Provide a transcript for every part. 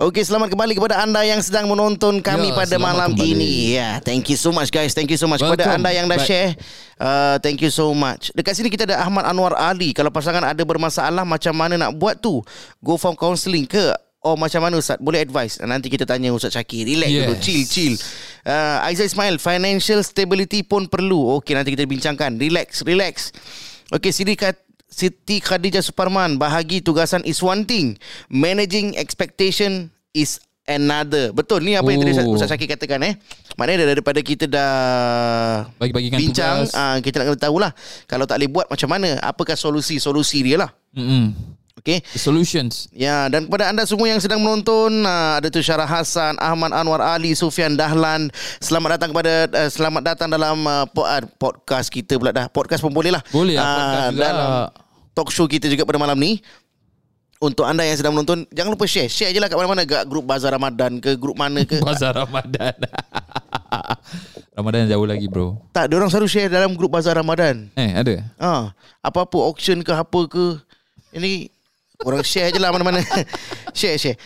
Okey, selamat kembali kepada anda yang sedang menonton kami Ya, pada malam kembali. ini. Ya, yeah, thank you so much guys. Thank you so much kepada anda yang dah back. share. Uh, thank you so much. Dekat sini kita ada Ahmad Anwar Ali. Kalau pasangan ada bermasalah macam mana nak buat tu? Go for counselling ke? Oh macam mana Ustaz? Boleh advice? Nanti kita tanya Ustaz Syakir. Relax Yes. dulu. Chill, chill. Uh, Aizah Ismail, financial stability pun perlu. Okey, nanti kita bincangkan. Relax, relax. Okey, Siti Kat Siti Khadijah Suparman bahagi tugasan is one thing managing expectation is another betul ni apa yang tadi Ustaz- Oh. Ustaz Syakir katakan eh maknanya daripada kita dah Bagi-bagikan bincang tugas. uh, kita nak kena tahulah kalau tak boleh buat macam mana apakah solusi-solusi dia lah Mm-mm. Okey The solutions. Ya dan kepada anda semua yang sedang menonton uh, ada tu Syarah Hassan, Ahmad Anwar Ali, Sufian Dahlan. Selamat datang kepada uh, selamat datang dalam uh, po- uh, podcast kita pula dah. Podcast pun boleh lah. Boleh lah, Ah, juga. dalam talk show kita juga pada malam ni. Untuk anda yang sedang menonton Jangan lupa share Share je lah kat mana-mana Kat grup Bazar Ramadan ke Grup mana ke Bazar Ramadan. Ramadan jauh lagi bro. Tak, dia orang selalu share dalam grup Bazar Ramadan Eh, ada? ha, Apa-apa auction ke apa ke Ini Orang share je lah mana-mana Share share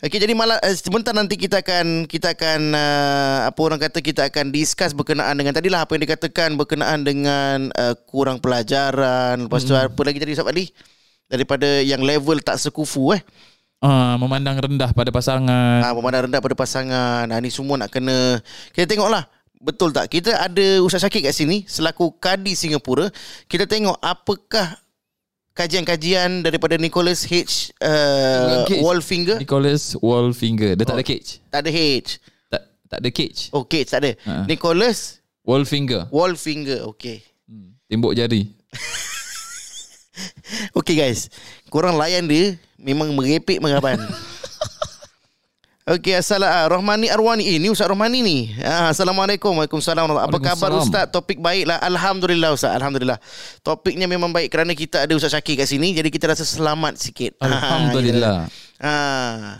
Okey jadi malam uh, sebentar nanti kita akan kita akan uh, apa orang kata kita akan discuss berkenaan dengan tadilah apa yang dikatakan berkenaan dengan uh, kurang pelajaran lepas tu apa lagi tadi Ustaz Ali daripada yang level tak sekufu eh Ah, memandang rendah pada pasangan. Ah, memandang rendah pada pasangan. Ah, ni semua nak kena kita tengoklah. Betul tak? Kita ada Ustaz Syakir kat sini selaku kadi Singapura. Kita tengok apakah kajian-kajian daripada Nicholas H uh. Wallfinger. Nicholas Wallfinger. Dia tak Oh. ada cage. Tak ada H. Tak tak ada cage. Oh, Cage tak ada. Ha. Nicholas Wallfinger. Wallfinger. Okay. Hmm. Tembok jari. Okay guys. Korang layan dia memang merepek mengaban. Okey, Assalamualaikum. Rohmani Arwani. Eh, ni Ustaz Rohmani ni. Ah, Assalamualaikum. Waalaikumsalam. Apa khabar. Ustaz? Topik baiklah. Alhamdulillah Ustaz. Alhamdulillah. Topiknya memang baik kerana kita ada Ustaz Syakir kat sini. Jadi kita rasa selamat sikit. Alhamdulillah. Ah.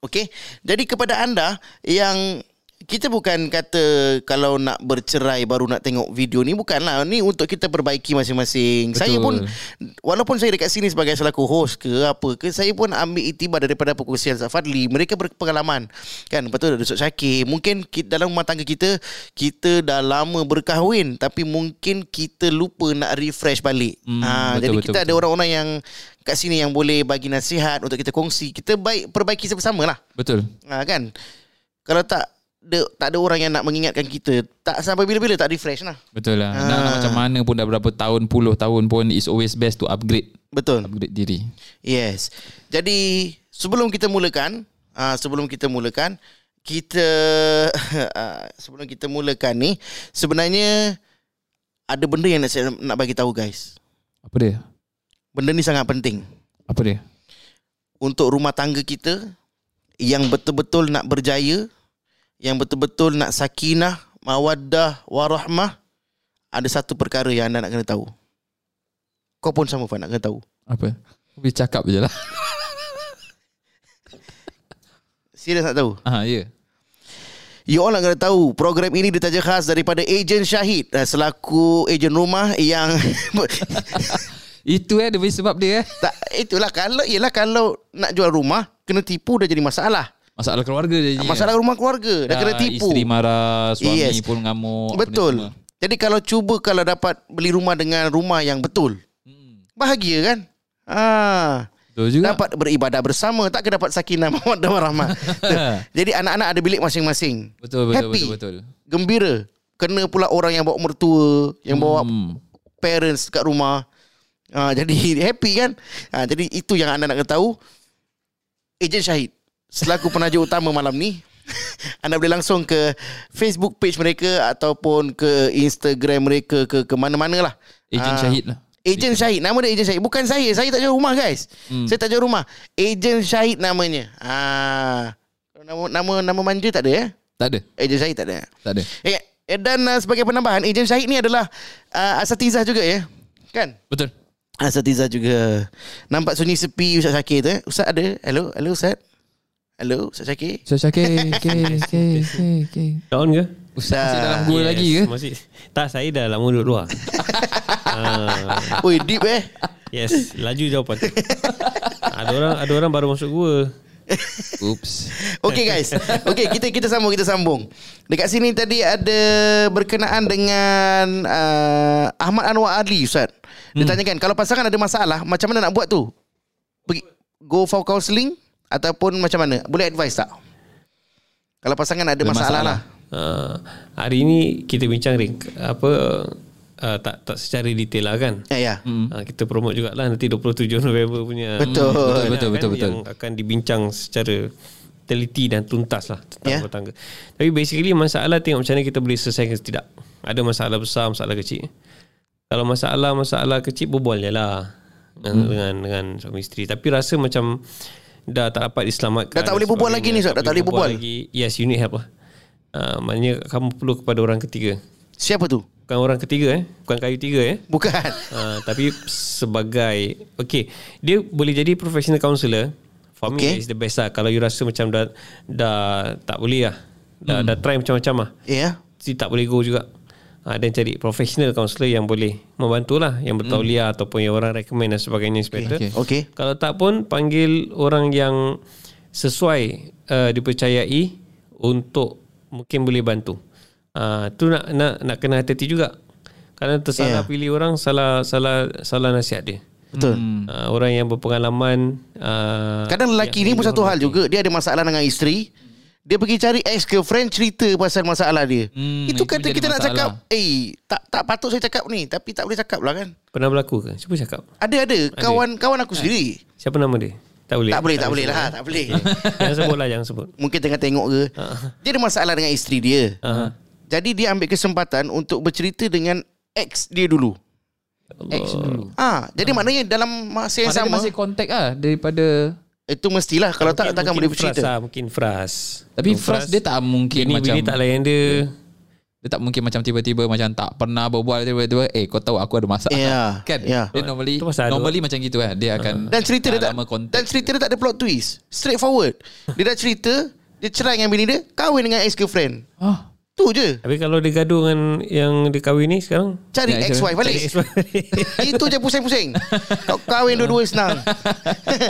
Okey. Jadi kepada anda yang kita bukan kata kalau nak bercerai baru nak tengok video ni bukanlah ni untuk kita perbaiki masing-masing. Betul. Saya pun walaupun saya dekat sini sebagai selaku host ke apa ke saya pun ambil itibar daripada perkongsian Ustaz Fadli. Mereka berpengalaman. Kan betul ada Ustaz Syakir. Mungkin kita, dalam rumah tangga kita kita dah lama berkahwin tapi mungkin kita lupa nak refresh balik. Hmm, Ah, betul, jadi betul, kita ada betul. orang-orang yang kat sini yang boleh bagi nasihat untuk kita kongsi. Kita baik perbaiki sama-sama lah. Betul. Ha, kan? Kalau tak ada, tak ada orang yang nak mengingatkan kita, tak sampai bila-bila tak refresh lah. Betul lah. Ah. Nak, nak macam mana pun dah berapa tahun, puluh tahun pun it's always best to upgrade. Betul. Upgrade diri. Yes. Jadi sebelum kita mulakan, uh, sebelum kita mulakan, kita uh, sebelum kita mulakan ni sebenarnya ada benda yang nak saya nak bagi tahu guys. Apa dia? Benda ni sangat penting Apa dia? untuk rumah tangga kita yang betul-betul nak berjaya, yang betul-betul nak sakinah, mawaddah, warahmah, ada satu perkara yang anda nak kena tahu. Kau pun sama Fan nak kena tahu. Apa? Boleh cakap je lah. Serius nak tahu? Ah, ya. Yeah. You all nak kena tahu Program ini ditaja khas daripada Ejen Syahid eh, Selaku ejen rumah yang Itu eh dia bagi sebab dia eh. tak, Itulah kalau Yelah kalau nak jual rumah Kena tipu dah jadi masalah Masalah keluarga je. Masalah rumah keluarga Dah kena tipu Isteri marah, suami Yes. pun ngamuk. Betul. Jadi kalau cuba Kalau dapat beli rumah dengan rumah yang betul Hmm. Bahagia kan Ah, Betul juga. Dapat beribadah bersama Tak ke dapat sakinah Mawaddah warahmah Jadi anak-anak ada bilik masing-masing betul, betul, Happy. betul, betul. Gembira Kena pula orang yang bawa mertua Yang bawa Hmm. parents kat rumah. Ha, jadi happy kan? Ha, jadi itu yang anda nak tahu. Ejen Syahid selaku penaja utama malam ni anda boleh langsung ke Facebook page mereka ataupun ke Instagram mereka ke ke mana-mana lah. Ejen Ah, Syahid lah. Ejen Syahid. Nama dia Ejen Syahid. Bukan saya. Saya tak jual rumah guys. Hmm. Saya tak jual rumah. Ejen Syahid namanya. Ah, Nama nama nama manja tak ada ya Tak ada. Ejen Syahid tak ada. Tak ada. Eh, dan uh, sebagai penambahan Ejen Syahid ni adalah uh, Asatizah juga ya? Kan? Betul. Asatizah juga. Nampak sunyi sepi Ustaz Syakir tu eh? Ustaz ada? Hello? Hello Ustaz Hello Ustaz Syakir So Syakir, okay, okay, okay, okay. Dah on ke? Ustaz masih dalam gua lagi ke? Masih. Tak, saya dah lama duduk luar. Ah, Oi deep eh yes, laju jawapan. ada orang ada orang baru masuk gua. Oops. Okay guys Okay kita kita sambung Kita sambung Dekat sini tadi ada Berkenaan dengan uh, Ahmad Anwar Ali Ustaz Dia Hmm. tanyakan Kalau pasangan ada masalah Macam mana nak buat tu Pergi, Go for counselling Ataupun macam mana Boleh advice tak Kalau pasangan ada masalah, masalah. lah Uh, hari ni kita bincang Ring apa uh, tak tak secara detail lah kan. Ya ya Hmm. Uh, kita promote jugalah nanti 27 November punya Betul. Kan, Betul, betul, betul. yang akan dibincang secara teliti dan tuntas lah tentang Ya. yeah. tangga. Tapi basically masalah tengok macam mana kita boleh selesaikan tidak. Ada masalah besar, masalah kecil. Kalau masalah-masalah kecil berbual je lah dengan, Hmm. dengan dengan suami isteri. Tapi rasa macam dah tak dapat diselamatkan. Dah tak boleh berbual lagi ni, Ustaz? Dah tak boleh berbual? lagi. Yes, you need help lah. Uh, maknanya kamu perlu kepada orang ketiga. Siapa tu Bukan orang ketiga eh. Bukan kayu tiga eh. Bukan Uh, tapi sebagai Okay Dia boleh jadi professional counselor For me Okay. that is the best lah Kalau you rasa macam dah Dah tak boleh lah Dah, dah try macam-macam lah Ya Still tak boleh go juga uh, Dan cari professional counselor Yang boleh Membantu lah Yang bertauliah Ataupun yang orang recommend Dan sebagainya Inspector Okay. Okay Kalau tak pun Panggil orang yang Sesuai uh, Dipercayai Untuk Mungkin boleh bantu. Uh, Tu nak, nak nak kena hati-hati juga. Kerana tersalah Yeah. pilih orang Salah salah salah nasihat dia. Betul. Uh, Orang yang berpengalaman uh, Kadang lelaki ni pun satu hal juga. Dia ada masalah dengan isteri Dia pergi cari ex-girlfriend Cerita pasal masalah dia. Hmm, Itu itu kata kita nak masalah. cakap Eh tak tak patut saya cakap ni Tapi tak boleh cakap lah kan. Pernah berlaku ke? Cuba cakap? Ada ada. Kawan kawan aku sendiri. Siapa nama dia? Tak boleh? Tak boleh tak boleh lah. Tak boleh. Jangan sebut lah Jangan sebut. Mungkin tengah tengok ke. Dia ada masalah dengan isteri dia. Uh, Jadi dia ambil kesempatan Untuk bercerita dengan Ex dia dulu. Ex dulu. Ah, Jadi maknanya dalam masa yang Mana dia sama masih contact ah daripada Itu mestilah. Kalau tak takkan boleh Mungkin bercerita. Fras lah, Mungkin Fras. Tapi Fras dia tak mungkin Bini, macam bini tak layan dia. Dia tak mungkin macam tiba-tiba macam tak pernah berbual tiba-tiba eh kau tahu aku ada masalah. Ya, kan? ya. dia normally ada- normally macam gitu kan? Dia akan Dan cerita dia tak contact Dan cerita dia tak ada plot twist. Straight forward Dia dah cerita Dia cerai dengan bini dia Kahwin dengan ex-girlfriend. Ah Tu je. Tapi kalau dia gaduh dengan Yang dia kahwin ni sekarang? Cari Ya, ex-wife balik. Itu je pusing-pusing. Kau kahwin dua-dua senang.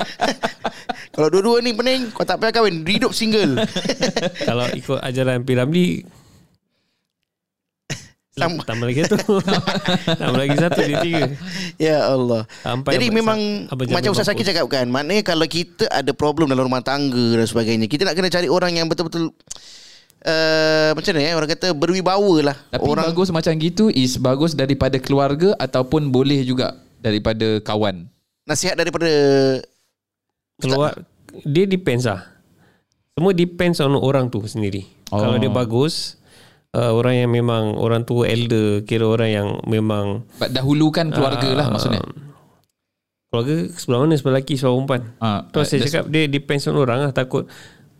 Kalau dua-dua ni pening Kau tak payah kahwin. Hidup single. Kalau ikut ajaran P. Ramli Sama. Tambah lagi satu. Tambah lagi satu Dia tiga. Ya Allah. Sampai Jadi memang Macam Ustaz mampus. cakap kan Maknanya kalau kita ada problem Dalam rumah tangga dan sebagainya Kita nak kena cari orang yang betul-betul uh, Macam mana eh? Orang kata berwibawa lah tapi orang, bagus macam gitu is bagus daripada keluarga ataupun boleh juga daripada kawan. Nasihat daripada Keluar Dia depends lah. Semua depends on orang tu sendiri. Oh. Kalau dia bagus uh, Orang yang memang Orang tua elder Kira orang yang memang But dahulukan keluarga lah maksudnya. Keluarga sebelah mana? Sebelah lelaki Sebelah perempuan Ah, Tu saya that's- cakap Dia depends on orang lah. Takut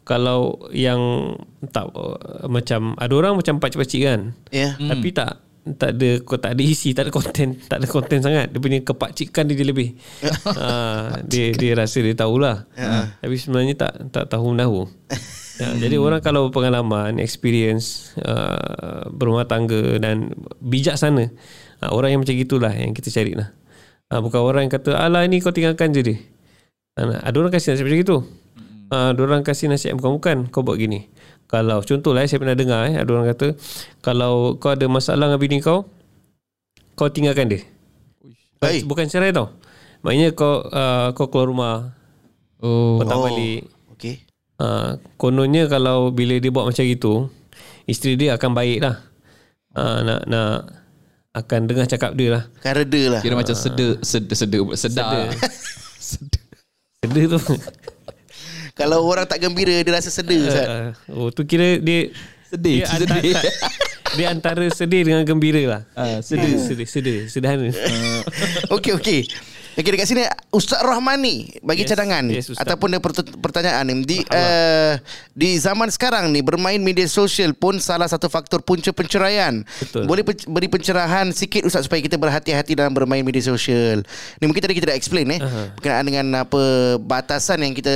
Kalau yang Tak uh, Macam Ada orang macam pakcik-pakcik kan? Ya. Hmm. Tapi tak tak ada kau tak ada isi tak ada konten tak ada konten sangat. Dia punya kepakcikan dia, dia lebih. Ha, dia dia rasa dia tahulah. Ya. tapi sebenarnya tak tak tahu menahu ya, jadi orang kalau pengalaman experience uh, berumah tangga dan bijaksana uh, orang yang macam gitulah yang kita cari lah. Uh, bukan orang yang kata alah ni kau tinggalkan je dia uh, ada orang kasih nasihat macam gitu uh, ada orang kasih nasihat bukan-bukan kau buat gini. Kalau contohlah eh, saya pernah dengar eh, ada orang kata kalau kau ada masalah dengan bini kau kau tinggalkan dia. Baik. bukan cerai tau. Maknanya kau uh, kau keluar rumah. Oh. Kau tak Oh. balik. Okay uh, kononnya kalau bila dia buat macam itu isteri dia akan baik lah. Uh, nak nak akan dengar cakap dia lah. Kan reda lah. Kira macam sedar sedar sedar sedar. Sedar sedar tu Kalau orang tak gembira Dia rasa sedar Ustaz. uh, oh tu kira dia sedih dia antara, sedih dia antara sedih dengan gembira lah. Ah, sedih. Sedih sedih sederhana. Okey okey. Okey dekat sini Ustaz Rahman ni bagi Yes, cadangan yes, Ustaz. ataupun pert- pertanyaan ni di uh, di zaman sekarang ni bermain media sosial pun salah satu faktor punca penceraian. Betul. Boleh pen- beri pencerahan sikit Ustaz supaya kita berhati-hati dalam bermain media sosial. Ni mungkin tadi kita dah explain eh Aha. berkenaan dengan apa batasan yang kita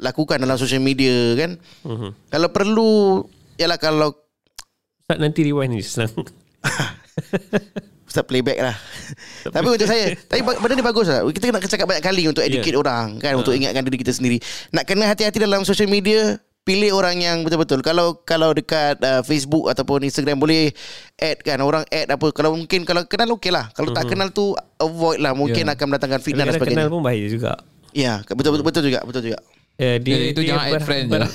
lakukan dalam social media kan. Mhm. Kalau perlu ialah kalau Ustaz nanti rewind ni senang start playback lah. Tapi untuk saya, tapi benda ni bagus lah. Kita nak cakap banyak kali untuk educate Yeah. orang kan, untuk ingatkan diri kita sendiri. Nak kena hati-hati dalam social media, pilih orang yang betul-betul. Kalau kalau dekat uh, Facebook ataupun Instagram boleh add kan orang add apa. Kalau mungkin kalau kenal okey lah. Kalau tak kenal tu avoid lah. Mungkin Yeah. akan mendatangkan fitnah dan Kadang-kadang kenal sebagainya. pun bahaya juga. Ya, betul betul betul juga, betul juga. Eh, dia, itu dia jangan add friend je lah.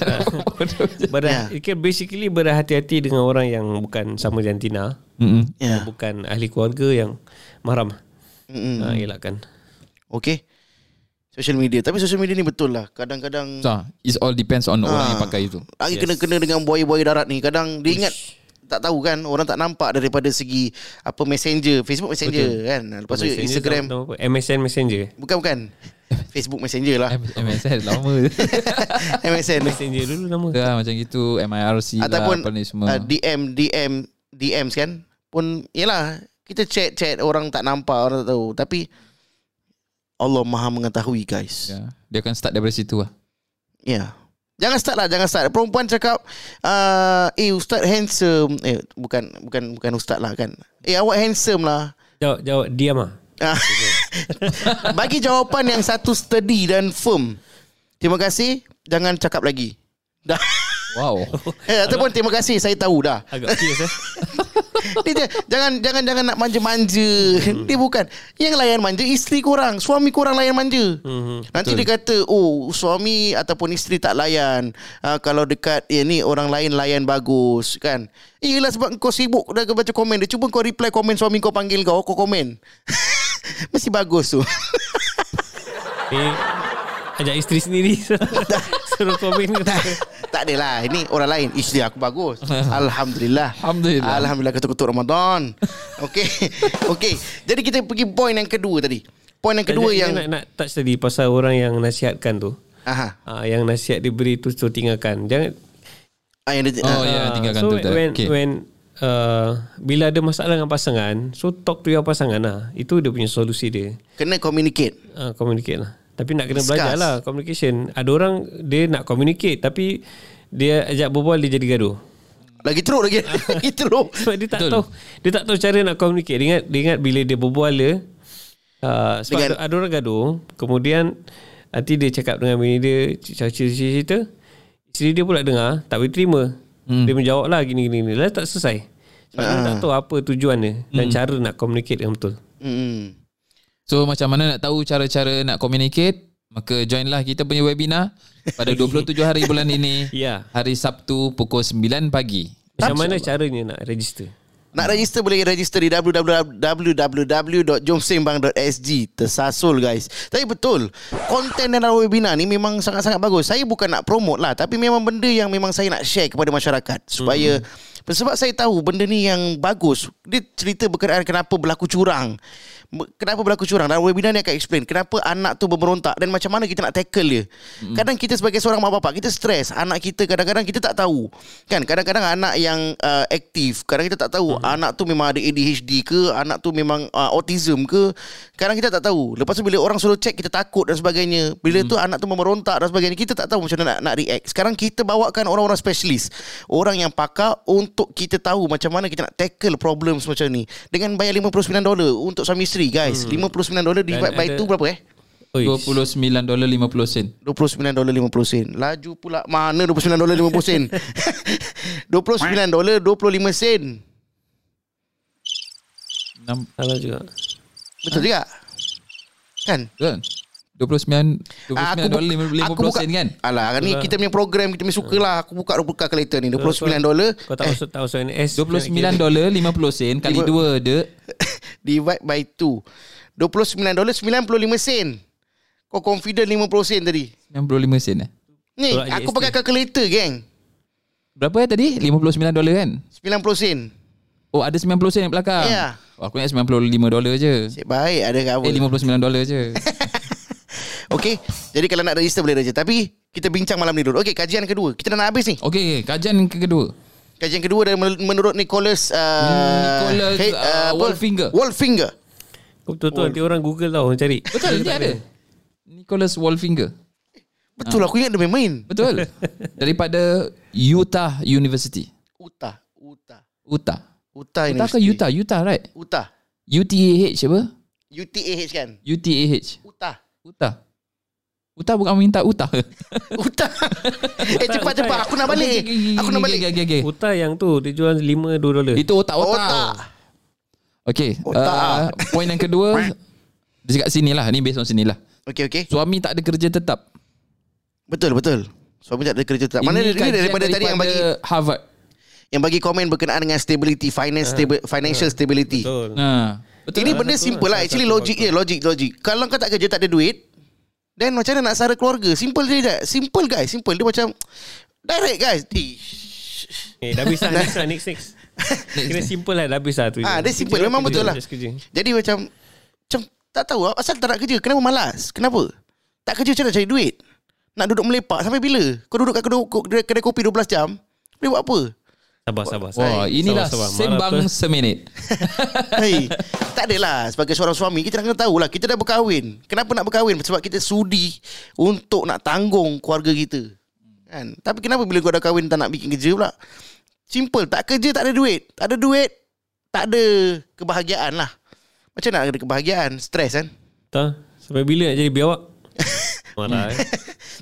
ber, Ya. yeah. Basically berhati-hati dengan orang yang bukan sama jantina. Mm-mm. Ya. Bukan ahli keluarga yang mahram. Mm-mm. Ha, elakkan. Okey. Social media. Tapi social media ni betul lah. Kadang-kadang So, it all depends on orang Ah. yang pakai itu. Lagi kena-kena dengan buaya-buaya darat ni Kadang dia ingat Tak tahu kan Orang tak nampak daripada segi Apa messenger Facebook messenger Betul. kan Lepas tu Messenger Instagram tahu- tahu apa? MSN Messenger. Bukan-bukan Facebook messenger lah MSN lama je. MSN Messenger dulu nama. Dah macam gitu MIRC Ataupun lah semua. uh, DM DM DMs kan Pun Yelah Kita chat-chat Orang tak nampak Orang tak tahu Tapi Allah maha mengetahui guys ya. Dia akan start daripada situ lah. Ya. Jangan start lah, jangan start. Perempuan cakap, uh, eh ustaz handsome. Eh bukan bukan bukan ustaz lah kan. Eh awak handsome lah. Jawab, jawab diam ah. Bagi jawapan yang satu steady dan firm. Terima kasih, jangan cakap lagi. Dah. Wow. Eh, ataupun terima kasih, saya tahu dah. Agak fierce eh. Dia, jangan jangan jangan nak manja-manja. Dia bukan. Yang layan manja isteri korang, suami korang layan manja. Mhm. Nanti dia kata Oh suami ataupun isteri tak layan uh, Kalau dekat eh, ni orang lain layan bagus kan Yelah sebab kau sibuk dah baca komen dia Cuba kau reply komen suami kau panggil kau Kau komen Mesti bagus tu Eh, ajak isteri sendiri suruh komen kata. Tak adalah Ini orang lain Isteri aku bagus Alhamdulillah Alhamdulillah. Alhamdulillah ketuk-ketuk Ramadan Okey Okey Jadi kita pergi point yang kedua tadi Point yang kedua dia yang nak, nak touch tadi pasal orang yang nasihatkan tu. Aha. Ah, yang nasihat diberi tu tu tinggalkan. Jangan Ah, yang dia, Oh ah, ya, Ah, tinggalkan so tu. when Okay. when uh, bila ada masalah dengan pasangan, so talk to your pasangan lah. Itu dia punya solusi dia. Kena communicate Uh, communicate lah. Tapi nak kena Discuss. belajar lah communication. Ada orang dia nak communicate tapi dia ajak berbual dia jadi gaduh. Lagi teruk lagi Lagi teruk Sebab dia tak Betul. tahu dia tak tahu cara nak communicate. Dia ingat dia ingat bila dia berbual dia uh, sebab Dengan- ada, ada orang gaduh, kemudian nanti dia cakap dengan bini dia cerita-cerita, isteri dia pula dengar, tak boleh terima. Hmm. Dia menjawab lah gini gini gini. Dah tak selesai. Sebab dia tak tahu apa tujuan dia dan cara nak communicate dengan betul. hmm. So macam mana nak tahu cara-cara nak communicate? Maka joinlah kita punya webinar pada 27 hari bulan ini. Ya. Hari Sabtu pukul 9 pagi. Macam mana caranya nak register? Nak register boleh register di www.jomsembang.sg Tersasul guys. Tapi betul Konten dalam webinar ni memang sangat-sangat bagus. Saya bukan nak promote lah Tapi memang benda yang memang saya nak share kepada masyarakat Supaya Sebab saya tahu benda ni yang bagus Dia cerita berkenaan kenapa berlaku curang Kenapa berlaku curang? Dalam webinar ni akan explain Kenapa anak tu berberontak Dan macam mana kita nak tackle dia. Kadang kita sebagai seorang mak bapak Kita stres Anak kita kadang-kadang kita tak tahu. Kan? Kadang-kadang anak yang uh, aktif Kadang kita tak tahu Anak tu memang ada ADHD ke Anak tu memang uh, autism ke Kadang kita tak tahu. Lepas tu bila orang suruh check Kita takut dan sebagainya. Bila tu anak tu memberontak dan sebagainya Kita tak tahu macam mana nak, nak react. Sekarang kita bawakan orang-orang specialist. Orang yang pakar Untuk kita tahu Macam mana kita nak tackle problem macam ni. Dengan bayar $59 Untuk suami isteri guys hmm. $59 divide by ada- 2 berapa eh? Oi, $29 50 sen. $29 50 sen. Laju pula mana $29 50 sen? $29 25 sen. Enam- salah juga. Betul juga? Kan? Kan? 29 29 Ah, dolar 50 buka, sen kan? Alah, ni kita punya program kita punya suka lah. Aku buka buka calculator ni 29 dolar Kau tak masuk tak masuk NS. 29 dolar 50 sen kali Lima- 2 dia divide by 2. 29 dolar 95 sen. Kau confident 50 sen tadi. 95 sen eh. Ni Tolak aku GST. pakai calculator geng. Berapa eh tadi? 59 dolar kan? 90 sen. Oh ada 90 sen kat belakang. Ya. Oh, aku ingat 95 dolar je. Cik baik ada cover. Eh 59 dolar je. Okey. Jadi kalau nak register boleh register. Tapi kita bincang malam ni dulu. Okey, kajian kedua. Kita dah nak habis ni. Okey, kajian ke kedua. Kajian kedua dari menurut Nicholas uh, Nicholas, Hey- uh? Wolfinger. Wolfinger. Kau betul-betul nanti orang Google tau orang cari. Betul dia ada. Nicholas Wolfinger. Betul aku ingat dia main-main. Betul. Daripada Utah University. Utah, Utah. Utah. Utah Utah ke. Utah? Utah right? Utah. UTAH apa? UTAH kan UTAH. Utah Utah. Utah bukan minta utah ke? Utah Eh cepat cepat Aku nak balik Aku nak balik Okay, okay, okay. Otak yang tu dia jual 5 2 dolar. Itu otak-otak. Otak Okay. Otak. Uh, point yang kedua. Dia kat sini lah. Ni based on sini lah. Okay okay Suami tak ada kerja tetap. Betul betul Suami tak ada kerja tetap Mana Ini ini kajian daripada tadi yang bagi Harvard. Yang bagi komen berkenaan dengan stability Finance stabi- Financial stability Betul. Ha. Betul. Ini lah, benda betul simple lah. lah Salah Actually satu logik je Logik logik Kalau kau tak kerja tak ada duit Then macam mana nak sara keluarga Simple je tak Simple guys Simple Dia macam Direct guys Eh, Eh, dah habis lah. Next lah. Next, next. Kira simple lah. Dah habis lah tu. Ah, dia simple. Kerja, Memang kerja, betul lah. kerja. Jadi macam Macam Tak tahu ah, Asal tak nak kerja Kenapa malas Kenapa Tak kerja macam nak cari duit Nak duduk melepak Sampai bila Kau duduk kat kedai, kedai kopi 12 jam Boleh buat apa Sabar, sabar. Wah, inilah Sabar, sabar. sembang Marah seminit. Hei, tak adalah sebagai seorang suami kita nak kena tahu lah kita dah berkahwin. Kenapa nak berkahwin? Sebab kita sudi untuk nak tanggung keluarga kita. Kan? Tapi kenapa bila kau dah kahwin tak nak bikin kerja pula? Simple, tak kerja tak ada duit. Tak ada duit, tak ada kebahagiaan lah. Macam nak ada kebahagiaan? Stres kan? Tak. Sampai bila nak jadi biawak? Marah eh.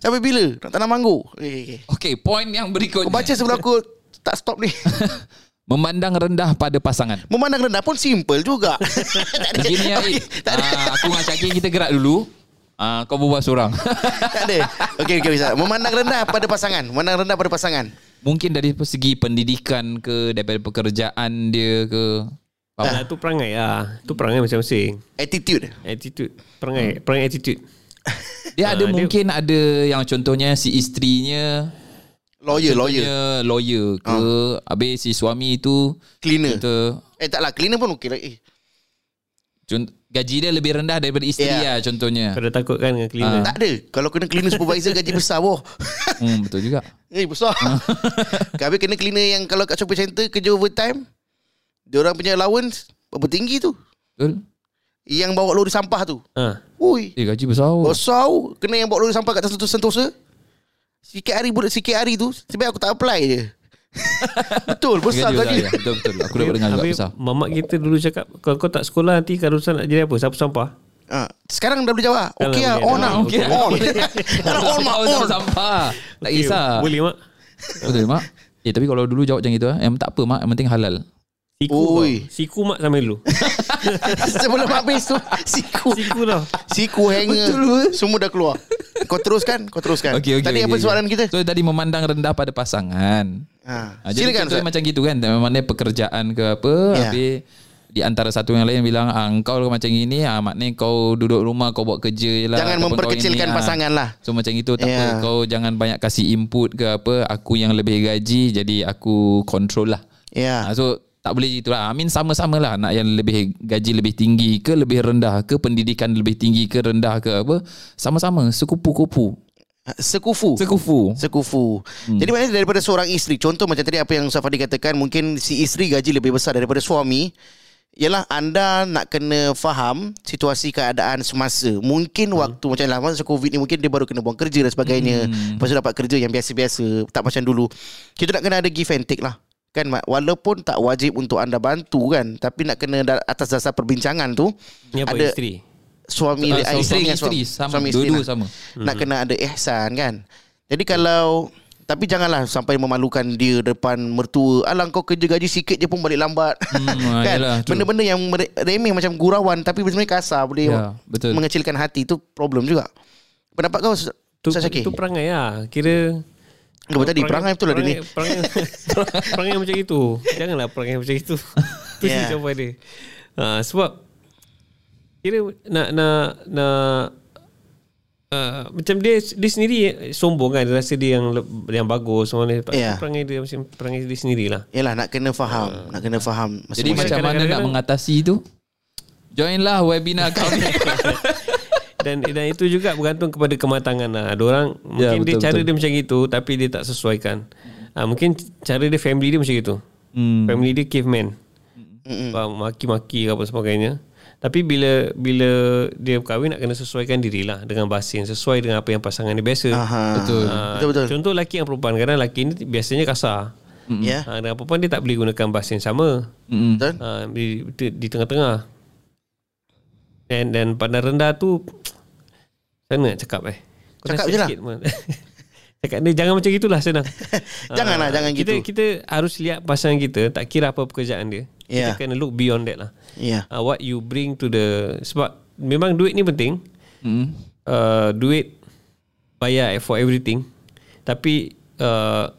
Sampai bila? Nak tanam manggu? Okay, okay. Okay, point yang berikutnya. Kau baca sebelum aku tak stop ni. Memandang rendah pada pasangan. Memandang rendah pun simple juga. tak ada. Begini ya, Okay, tak ada. uh, aku dengan Syakir kita gerak dulu. Uh, kau berbual seorang. tak ada. Okey okey bisa. Memandang rendah pada pasangan. Memandang rendah pada pasangan. Mungkin dari segi pendidikan ke, daripada pekerjaan dia ke. Faham? Ah, tu perangai lah. Tu perangai masing-masing. Attitude. Attitude. Perangai. Perangai attitude. Dia ada dia- mungkin ada yang contohnya si isterinya Lawyer, lawyer. lawyer ke habis si suami itu Cleaner. contoh, Eh tak lah, cleaner pun okey lah. Eh, contoh gaji dia lebih rendah daripada isteri Ya. lah contohnya. Kau dah takut kan dengan cleaner? Ah. tak ada. Kalau kena cleaner supervisor gaji besar boh. Hmm, betul juga. eh besar. Habis kena cleaner yang kalau kat shopping center kerja overtime, dia orang punya allowance berapa tinggi tu? Betul? Yang bawa lori sampah tu. Ha. Ui. Eh gaji besar. Oh. Besar tau. Kena yang bawa lori sampah kat Sentosa. Sikit hari budak sikit hari tu Sebab aku tak apply je Betul Besar gaji besar, gaji ya. Betul betul. Aku dapat dengar juga besar. mamak kita dulu cakap kalau kau tak sekolah nanti Karusan nak jadi apa? Sapu sampah. ha, Sekarang dah boleh jawab Okey dah lah. On lah Okey, Okay On Sekarang on mak On sampah. Tak kisah. Boleh mak. Betul mak. Eh tapi kalau dulu jawab macam itu Yang tak apa mak Yang penting halal Siku Oi. kau. Siku mak sama dulu. Sebelum habis tu Siku Siku tau. Siku hanger Semua dah keluar Kau teruskan Kau teruskan Okey okey. Tadi okey, apa okey. soalan kita So tadi memandang rendah pada pasangan ha. ha, Jadi Silakan contohnya Ustaz macam gitu kan Mana pekerjaan ke apa Ya. Habis di antara satu yang lain bilang ah, Kau macam ini ah, Maknanya kau duduk rumah Kau buat kerja je lah Jangan memperkecilkan ini, ah. pasangan lah So macam itu tak apa Kau jangan banyak kasih input ke apa Aku yang lebih gaji Jadi aku control lah Ya ha, So tak boleh gitu lah. I mean sama-sama lah Nak yang lebih gaji lebih tinggi ke Lebih rendah ke Pendidikan lebih tinggi ke rendah ke apa. Sama-sama Sekupu-kupu. Sekufu. Sekufu. Sekufu. Hmm. Jadi maknanya daripada seorang isteri Contoh macam tadi apa yang Ustaz Fadi katakan Mungkin si isteri gaji lebih besar daripada suami Ialah anda nak kena faham Situasi keadaan semasa. Mungkin hmm. waktu Macam lah Masa Covid ni Mungkin dia baru kena buang kerja dan sebagainya. Hmm. Lepas tu dapat kerja yang biasa-biasa Tak macam dulu. Kita nak kena ada give and take lah Kan? Walaupun tak wajib untuk anda bantu kan Tapi nak kena atas dasar perbincangan tu apa Ada- isteri? Suami Ah, uh, so- isteri suami dengan isteri, suami, sama. suami isteri Dua-dua nak, sama. nak kena ada ihsan kan jadi kalau tapi janganlah sampai memalukan dia depan mertua alah kau kerja gaji sikit je pun balik lambat Hmm, kan yalah, benda-benda yang remeh macam gurauan tapi sebenarnya kasar boleh Ya, betul. mengecilkan hati tu problem juga pendapat kau Ustaz Tu, Ustaz Syakir tu perangai lah. Kira Kau tadi perangai betul lah dia ni perangai, perangai, perangai macam itu. Janganlah perangai macam itu. tu Yeah. yeah. jawapan dia. Ha, sebab kira nak nak nak uh, macam dia dia sendiri sombong kan dia rasa dia yang yang bagus semua ni Yeah. perangai dia macam perangai dia sendirilah. Yalah nak kena faham nak kena faham Jadi macam mana nak mengatasi itu Joinlah webinar kau ni dan dan itu juga bergantung kepada kematangan lah. Ada orang Ya, mungkin dia betul, cara betul. dia macam itu tapi dia tak sesuaikan. Ha, mungkin cara dia family dia macam itu. hmm. Family dia caveman. Faham? Maki-maki ke apa sebagainya. Tapi bila bila dia kahwin nak kena sesuaikan dirilah dengan bahasa yang sesuai dengan apa yang pasangan dia biasa. Aha. Betul. Ha, Betul betul. Contoh lelaki yang perempuan kadang lelaki ni biasanya kasar. Ya. Ha, dengan perempuan dia tak boleh gunakan bahasa yang sama. Betul. Ha, di, di, di tengah-tengah. Dan dan pandang rendah tu sana nak cakap eh. Kau Cakap je lah. cakap ni jangan macam gitulah senang. Janganlah, Ah, jangan kita, gitu. Kita harus lihat pasangan kita tak kira apa pekerjaan dia. Yeah. Kita kena look beyond that lah. Ya. Uh, what you bring to the sebab memang duit ni penting. Hmm. Uh, duit bayar for everything. Tapi uh,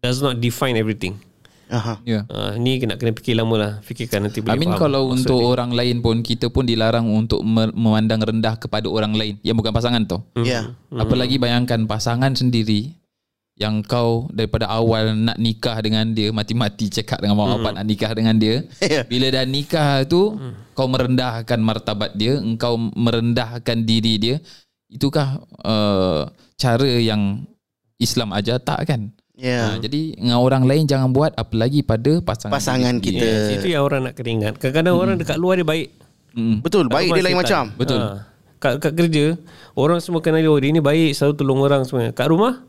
does not define everything. Aha. Ya. Uh, ni kena kena fikir lama lah. Fikirkan nanti boleh I mean faham kalau maksud untuk dia. orang lain pun kita pun dilarang untuk me- memandang rendah kepada orang lain yang bukan pasangan tu. Ya. Apalagi bayangkan pasangan sendiri yang kau daripada awal nak nikah dengan dia mati-mati cakap dengan mak bapak nak nikah dengan dia. Ya. Bila dah nikah tu kau merendahkan martabat dia, engkau merendahkan diri dia. Itukah uh, cara yang Islam ajar tak kan? Ya. Ha, jadi dengan orang lain jangan buat apalagi pada pasangan Pasangan kita. sendiri. Yes, itu yang orang nak kena ingat. Kadang-kadang orang dekat luar dia baik. Mm. Betul, baik dia lain macam. Betul. Ha. Kat, kat kerja, orang semua kenal dia. Oh, dia ni baik, selalu tolong orang semua. Kat rumah,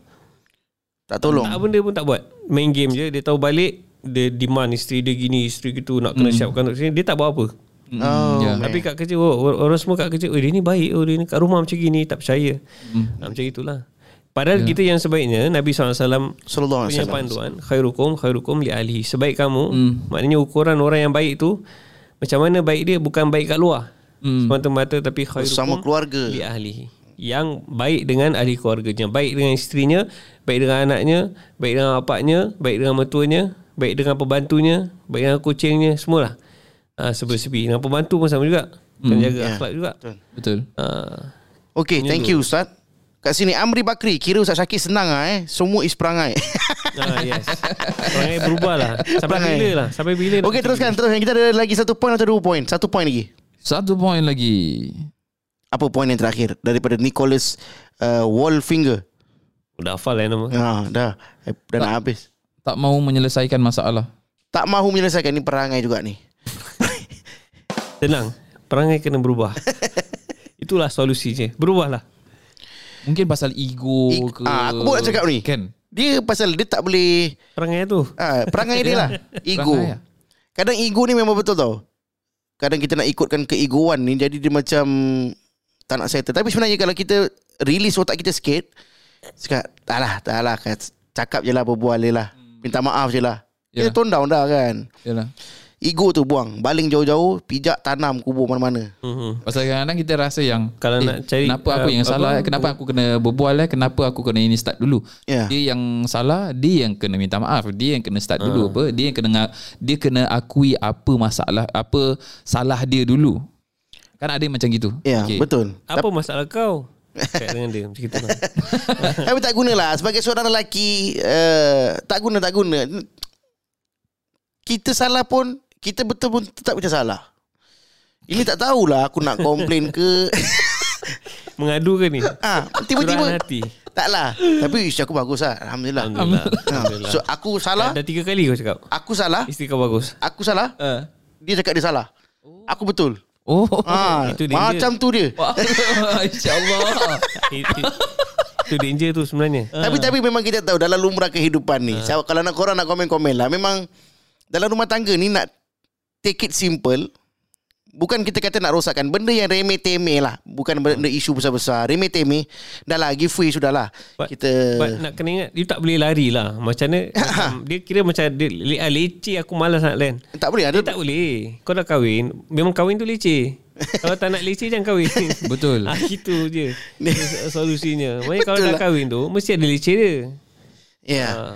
Tak tolong. tak benda pun tak buat. Main game je. Dia tahu balik, dia demand isteri dia gini, isteri gitu, nak kena siapkan untuk sini. Dia tak buat apa. Oh, Ya. man. Tapi kat kerja, oh, orang semua kat kerja, oh dia ni baik, oh dia ni kat rumah macam gini, tak percaya. Ha, macam itulah. Padahal kita yang sebaiknya, Nabi SAW Sallallahu alaihi punya panduan khairukum khairukum li ahli sebaik kamu maknanya ukuran orang yang baik tu macam mana baik dia? Bukan baik kat luar. Hmm. semata-mata tapi khairukum Sama keluarga. li ahli yang baik dengan ahli keluarganya. Baik dengan isterinya baik dengan anaknya baik dengan bapaknya baik dengan mertuanya baik dengan pembantunya baik dengan kucingnya semualah. Ha, sebersemi dengan pembantu pun sama juga. Kena jaga Ya. akhlak juga. Betul. Betul. ha, Okay, thank you Ustaz. Kat sini Amri Bakri Kira Ustaz Syakir senang lah eh? Semua is perangai. Ha, yes. Perangai berubah lah sampai Perangai. bila lah? Sampai bila nak Okay teruskan teruskan. Kita ada lagi satu point atau dua point? Satu point lagi. Satu poin lagi. Apa point yang terakhir? Daripada Nicholas uh, Wallfinger Dah hafal lah nama. Ha, Dah. Eh, Dah nak habis. Tak mahu menyelesaikan masalah. Tak mahu menyelesaikan Ni perangai juga ni. Tenang. Perangai kena berubah. Itulah solusi je Berubahlah Mungkin pasal ego I- ke. ah, aku pun nak cakap ni. Kan? Dia pasal dia tak boleh Perangai tu ha, Perangai dia lah Ego Perangai lah. Kadang ego ni memang betul tau Kadang kita nak ikutkan keegoan ni Jadi dia macam Tak nak settle Tapi sebenarnya kalau kita Release otak kita sikit Cakap Tak lah Tak lah Cakap je lah Berbual je lah Minta maaf je lah Kita Yalah. tone down dah kan Yalah. Ego tu buang Baling jauh-jauh Pijak tanam kubur mana-mana mm-hmm. Pasal kadang-kadang kita rasa yang Kalau eh, nak cari, Kenapa aku uh, yang apa- salah eh? Kenapa aku kena berbual eh? Kenapa aku kena ini start dulu Ya. Dia yang salah Dia yang kena minta maaf Dia yang kena start Ah. dulu apa Dia yang kena Dia kena akui apa masalah Apa salah dia dulu Kan ada yang macam gitu Ya Okey. betul Apa masalah kau Cakap dengan dia Macam gitu lah Tapi tak guna lah Sebagai seorang lelaki uh, Tak guna tak guna Kita salah pun Kita betul pun tetap kita salah. Ini tak tahulah Aku nak komplain ke. Mengadu ke ni? Ah, Curahan Tiba-tiba hati. Taklah. Tapi ish, aku bagus lah Alhamdulillah, Alhamdulillah, Ha, Alhamdulillah. So aku salah. Dah, dah tiga kali kau cakap. Aku salah. Isteri kau bagus. Aku salah. Uh. Dia cakap dia salah. Aku betul. Oh ha, itu dia. Macam tu dia. InsyaAllah. It- it- Itu danger tu sebenarnya. Tapi tapi memang kita tahu dalam lumrah kehidupan ni. Uh. Kalau nak korang nak komen-komen lah. Memang dalam rumah tangga ni nak take it simple. Bukan kita kata nak rosakkan benda yang remeh temeh lah. Bukan benda isu besar-besar. Remeh temeh dah lah give way sudah lah. But- Kita But nak kena ingat Dia tak boleh lari lah Macam mana macam, Dia kira macam dia, le, ah, Leceh aku malas nak lain tak boleh ada Dia tak boleh Kau dah kahwin Memang kahwin tu leceh Kalau tak nak leceh Jangan kahwin Betul. ah, Itu je Solusinya Maksudnya kalau dah lah. kahwin tu Mesti ada leceh dia Ya. Ah,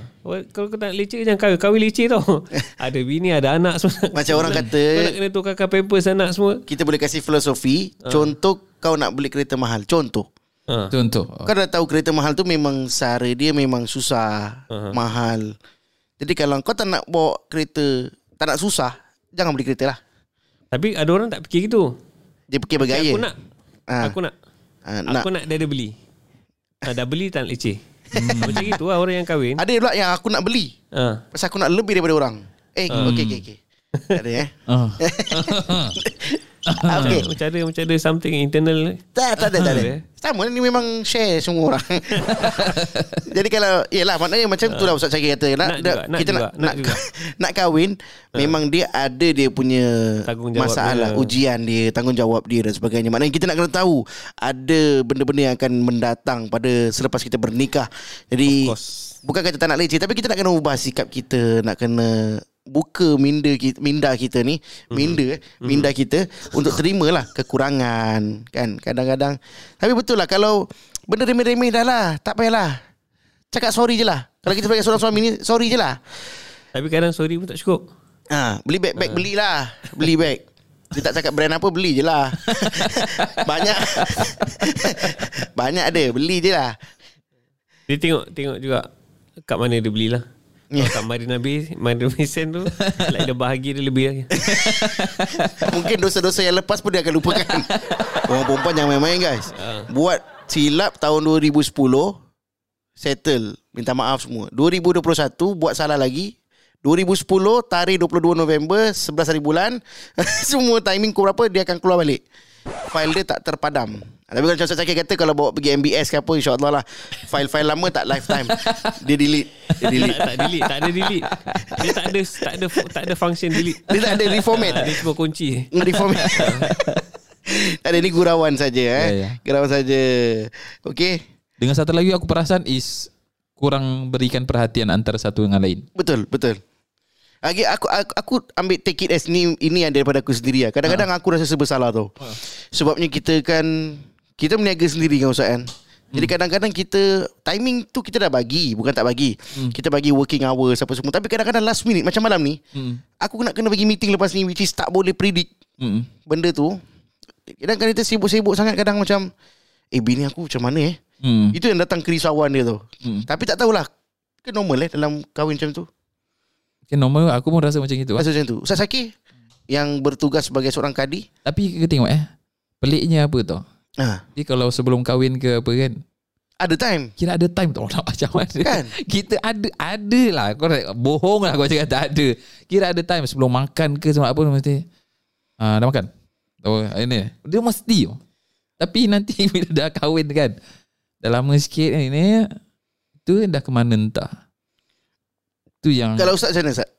Kalau kau tak nak leceh Jangan kahwin Kahwin leceh tau Ada bini Ada anak semua Macam orang kata Kau nak kena tukarkan pampers anak semua kita boleh kasih filosofi. Contoh kau nak beli kereta mahal. Contoh. ah. Contoh Kau dah tahu kereta mahal tu memang sara dia memang susah, uh-huh. mahal. Jadi kalau kau tak nak bawa kereta, tak nak susah, jangan beli kereta lah. Tapi ada orang tak fikir gitu Dia fikir bergaya. Aku nak Ah. Aku nak Ah, nak. Aku nak dia ada beli ah, Dah beli tak nak leceh Macam gitu lah orang yang kahwin Ada pula yang aku nak beli. ah. Pasal aku nak lebih daripada orang. Eh, okey okey okey. Ada eh. Ah. Okay Macam ada Macam ada something internal Tak, tak ada, tak ada. Sama ni memang share semua orang. Jadi kalau yalah maknanya macam tu lah Ustaz Syakir kata nak, Nak juga, nak kita juga, nak nak juga. nak kahwin memang dia ada dia punya masalah dia. ujian dia tanggungjawab dia dan sebagainya. Maknanya kita nak kena tahu ada benda-benda yang akan mendatang pada selepas kita bernikah. Jadi bukan kata tak nak leceh tapi kita nak kena ubah sikap kita nak kena buka minda kita, minda kita ni minda eh minda kita untuk terimalah kekurangan kan? Kadang-kadang. Tapi betul lah kalau benda remeh-remeh dah lah tak payahlah. Cakap sorry je lah. Kalau kita sebagai seorang suami ni sorry je lah. Tapi kadang sorry pun tak cukup. Ha, beli beg-beg belilah. Beli beg dia tak cakap brand apa beli je lah. Banyak. Banyak ada beli je lah. Dia tengok Tengok juga Kat mana dia belilah Kalau kat Marina Bay Marina Bay Sand tu Like dia bahagia dia lebih lagi Mungkin dosa-dosa yang lepas pun dia akan lupakan. Orang perempuan jangan main-main guys. Buat silap tahun 2010 settle, minta maaf semua. 2021 buat salah lagi. 2010 tarikh 22 November 11 hari bulan semua timing pukul berapa dia akan keluar balik. File dia tak terpadam. Tapi kalau Ustaz Syakir kata kalau bawa pergi MBS ke apa insya-Allah lah file-file lama tak lifetime. Dia delete. Dia delete. tak, tak delete Tak ada delete Dia tak ada Tak ada tak ada function delete Dia tak ada reformat. Dia cuma kunci Reformat. tak ada ni gurauan saja eh. Ya, ya. Gurauan saja. Okey. Dengan satu lagi aku perasan is kurang berikan perhatian antara satu dengan lain. Betul, betul. Lagi aku, aku aku ambil take it as ni ini yang daripada aku sendiri lah. Kadang-kadang aku rasa bersalah tau. Sebabnya kita kan kita berniaga sendiri kan Ustaz kan. Jadi kadang-kadang kita timing tu kita dah bagi, bukan tak bagi. Kita bagi working hours apa semua. Tapi kadang-kadang last minute macam malam ni, Hmm. aku nak kena bagi meeting lepas ni which is tak boleh predict Hmm. benda tu. Kadang-kadang kita sibuk-sibuk sangat kadang macam eh bini aku macam mana eh? Hmm. Itu yang datang kerisauan dia tu. Hmm. Tapi tak tahulah. Ke normal eh dalam kahwin macam tu? Okay, normal aku pun rasa macam itu. Rasa macam tu Ustaz Saki Yang bertugas sebagai seorang kadi Tapi kita tengok eh. Peliknya apa tau. Ha, Dia kalau sebelum kahwin ke apa kan. Ada time Kira ada time tau nak macam mana. Kan? Kita ada ada lah. Kau bohong lah kau cakap tak ada. Kira ada time sebelum makan ke sebab apa mesti. Ah dah makan. Oh, ini. Dia mesti. tau. Tapi nanti bila dah kahwin kan. Dah lama sikit kan ini. Tu dah ke mana entah. Tu yang Kalau Ustaz macam mana Ustaz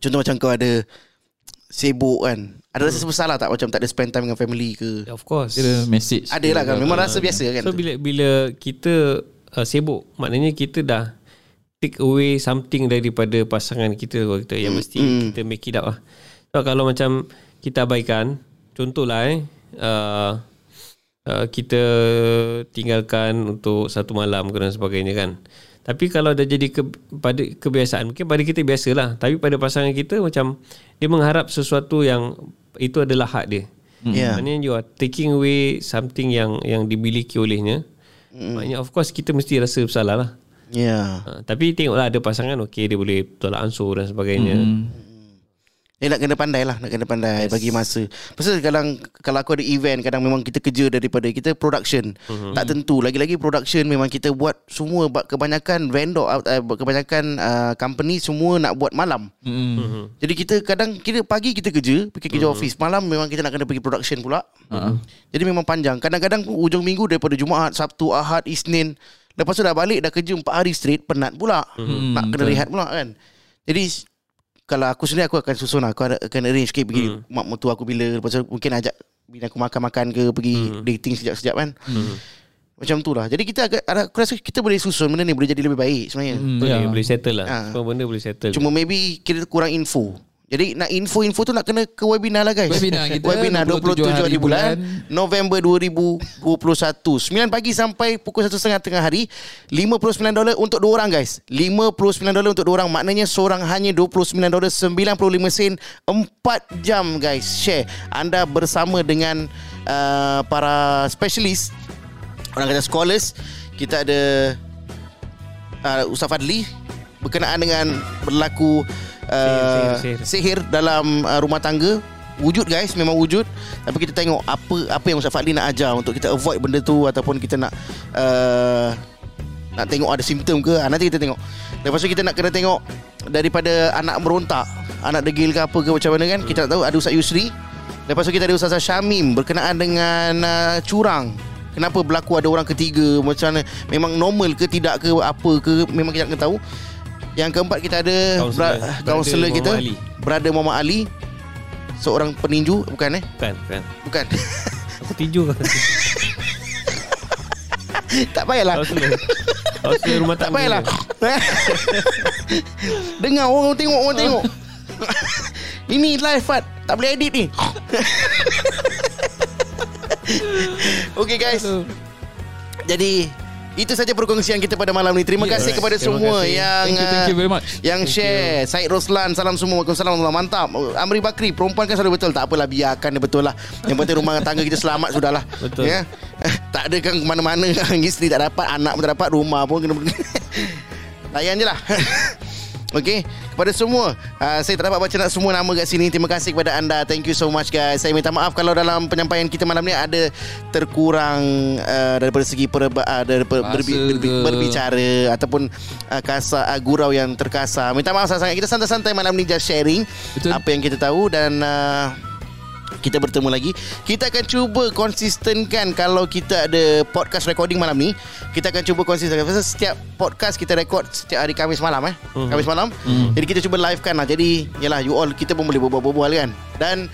Contoh macam kau ada Sibuk kan Ada rasa bersalah tak Macam tak ada spend time dengan family ke? Of course. Kira message. Ada lah kan. Memang rasa biasa kan So bila bila kita uh, sibuk Maknanya kita dah Take away something daripada pasangan kita Kalau kita Yang mesti mm. kita make it up lah. So kalau macam Kita abaikan Contohlah eh uh, uh, Kita tinggalkan Untuk satu malam ke dan sebagainya kan. Tapi kalau dah jadi ke, pada kebiasaan mungkin pada kita biasalah tapi pada pasangan kita macam dia mengharap sesuatu yang itu adalah hak dia Ya Maknanya you are taking away something yang yang dimiliki olehnya. Mm. Maknanya of course kita mesti rasa bersalah lah. Ya Ha, tapi tengoklah ada pasangan okey dia boleh tolak ansur dan sebagainya. Mm. Eh nak kena pandai lah Nak kena pandai yes. Bagi masa. Pasal kadang Kalau aku ada event Kadang memang kita kerja Daripada kita production. Mm-hmm. Tak tentu. Lagi-lagi production Memang kita buat Semua ba- Kebanyakan vendor uh, Kebanyakan uh, company Semua nak buat malam. Hmm. Mm-hmm. Jadi kita kadang Kira pagi kita kerja Pergi kerja office. Malam memang kita nak kena pergi production pula. Uh-huh. Jadi memang panjang. Kadang-kadang Ujung minggu Daripada Jumaat Sabtu Ahad Isnin. Lepas tu dah balik Dah kerja 4 hari straight Penat pula. Hmm, Nak kena rehat pula kan. Jadi kalau aku sendiri aku akan susun lah. Aku ada- akan arrange sikit pergi Hmm. mak mertua aku bila lepas tu mungkin ajak bini aku makan-makan ke pergi Hmm. dating sekejap-sekejap kan. Macam tu lah. Jadi kita agak ada- aku rasa kita boleh susun benda ni boleh jadi lebih baik sebenarnya. Hmm, Boleh ya. boleh settle lah. Ha. Semua benda boleh settle. Cuma maybe kita kurang info. Jadi nak info-info tu nak kena ke webinar lah guys. Webinar kita webinar 27 hari, bulan, bulan. November 2021. 9 pagi sampai pukul 1.30 tengah hari. 59 dolar untuk dua orang guys. 59 dolar untuk dua orang. Maknanya seorang hanya 29 dolar 95 sen 4 jam guys. Share. Anda bersama dengan uh, para specialist orang kata scholars. Kita ada uh, Ustaz Fadli berkenaan dengan berlaku uh, Sihir, sihir, sihir dalam uh, rumah tangga. Wujud guys memang wujud. Tapi kita tengok apa apa yang Ustaz Fadli nak ajar untuk kita avoid benda tu ataupun kita nak uh, nak tengok ada simptom ke. Ha, nanti kita tengok. Lepas tu kita nak kena tengok daripada anak merontak. Anak degil ke apa ke macam mana kan? Kita nak tahu. Ada Ustaz Yusri. Lepas tu kita ada Ustazah Syamim berkenaan dengan uh, curang. Kenapa berlaku ada orang ketiga? Macam mana? Memang normal ke tidak ke apa ke? Memang kita nak tahu. Yang keempat kita ada Kaunselor. bra- Brother kaunselor kita Muhammad Ali. Brother Muhammad Ali seorang peninju bukan eh? Bukan, bukan. Bukan. Aku tinju kan. tak payahlah. Kaunselor. Kaunselor rumah Tak tangga. payahlah. Dengar orang tengok orang tengok. Ini live Fat Tak boleh edit ni Okay guys Jadi Itu saja perkongsian kita pada malam ni. Terima Yeah, kasih kepada Terima semua kasih. Yang Thank you, thank you uh, very much. Yang share. Said Roslan Salam semua. Waalaikumsalam Mantap Amri Bakri Perempuan kan selalu betul. Tak apalah biarkan dia betul lah. Yang penting rumah tangga kita selamat Sudahlah. Betul. ya? Tak ada kan mana-mana Isteri tak dapat Anak pun tak dapat Rumah pun kena Layan je lah Okay Kepada semua uh, Saya tak dapat baca nak semua nama kat sini. Terima kasih kepada anda. Thank you so much guys. Saya minta maaf Kalau dalam penyampaian kita malam ni Ada terkurang uh, Daripada segi perba, uh, daripada Bahasa berbi, berbi, berbicara Ataupun uh, kasar, uh, Gurau yang terkasar. Minta maaf sangat-sangat. Kita santai-santai malam ni Just sharing Betul. Apa yang kita tahu Dan uh, kita bertemu lagi. Kita akan cuba konsistenkan Kalau kita ada podcast recording malam ni Kita akan cuba konsistenkan. Pasal Setiap podcast kita record Setiap hari Khamis malam eh. Mhm. Khamis malam. Jadi kita cuba livekan lah. Jadi Yalah you all Kita pun boleh berbual-bual kan. Dan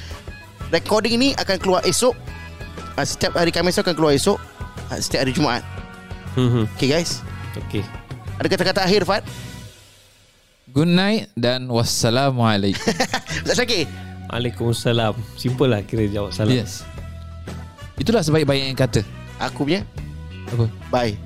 Recording ini akan keluar esok. Ah, Setiap hari Khamis tu akan keluar esok. Ah, Setiap hari Jumaat. Hmm, Okay guys. Okay. Ada kata-kata akhir Fat Good night dan wassalamualaikum. Ustaz Syakir Waalaikumsalam. Simple lah kira jawab salam. yes. Itulah sebaik-baik yang kata. Aku punya Apa? Bye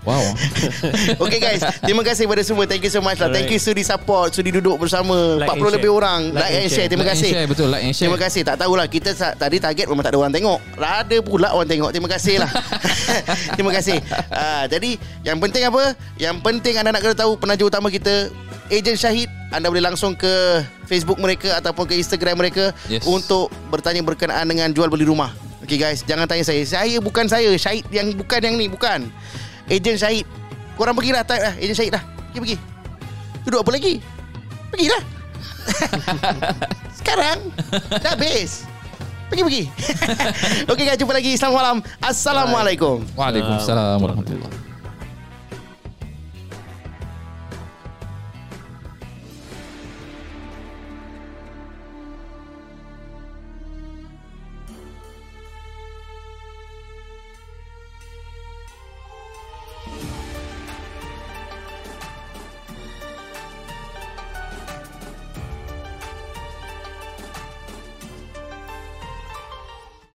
Wow. Okay guys. Terima kasih kepada semua. Thank you so much lah. Thank you sudi support. Sudi duduk bersama Like 40 and share. lebih orang. Like Like, and share. share. Terima Like and kasih. share, betul. Like and share. Terima kasih. Tak tahulah. Kita tadi target Memang tak ada orang tengok. Ada pula orang tengok. Terima kasih lah. Terima kasih. Uh, Jadi Yang penting apa? Yang penting anda nak kena tahu Penaja utama kita Ejen Syahid. Anda boleh langsung ke Facebook mereka Ataupun ke Instagram mereka Yes. Untuk bertanya berkenaan Dengan jual beli rumah. Okay guys. Jangan tanya saya. Saya bukan saya. Syahid yang bukan yang ni. Bukan Ejen Syahid Korang pergilah type lah Ejen Syahid lah. Pergi pergi. Duduk apa lagi? Pergilah Sekarang. Dah habis. Pergi pergi. Okay guys jumpa lagi. Selamat malam. Assalamualaikum. Waalaikumsalam warahmatullahi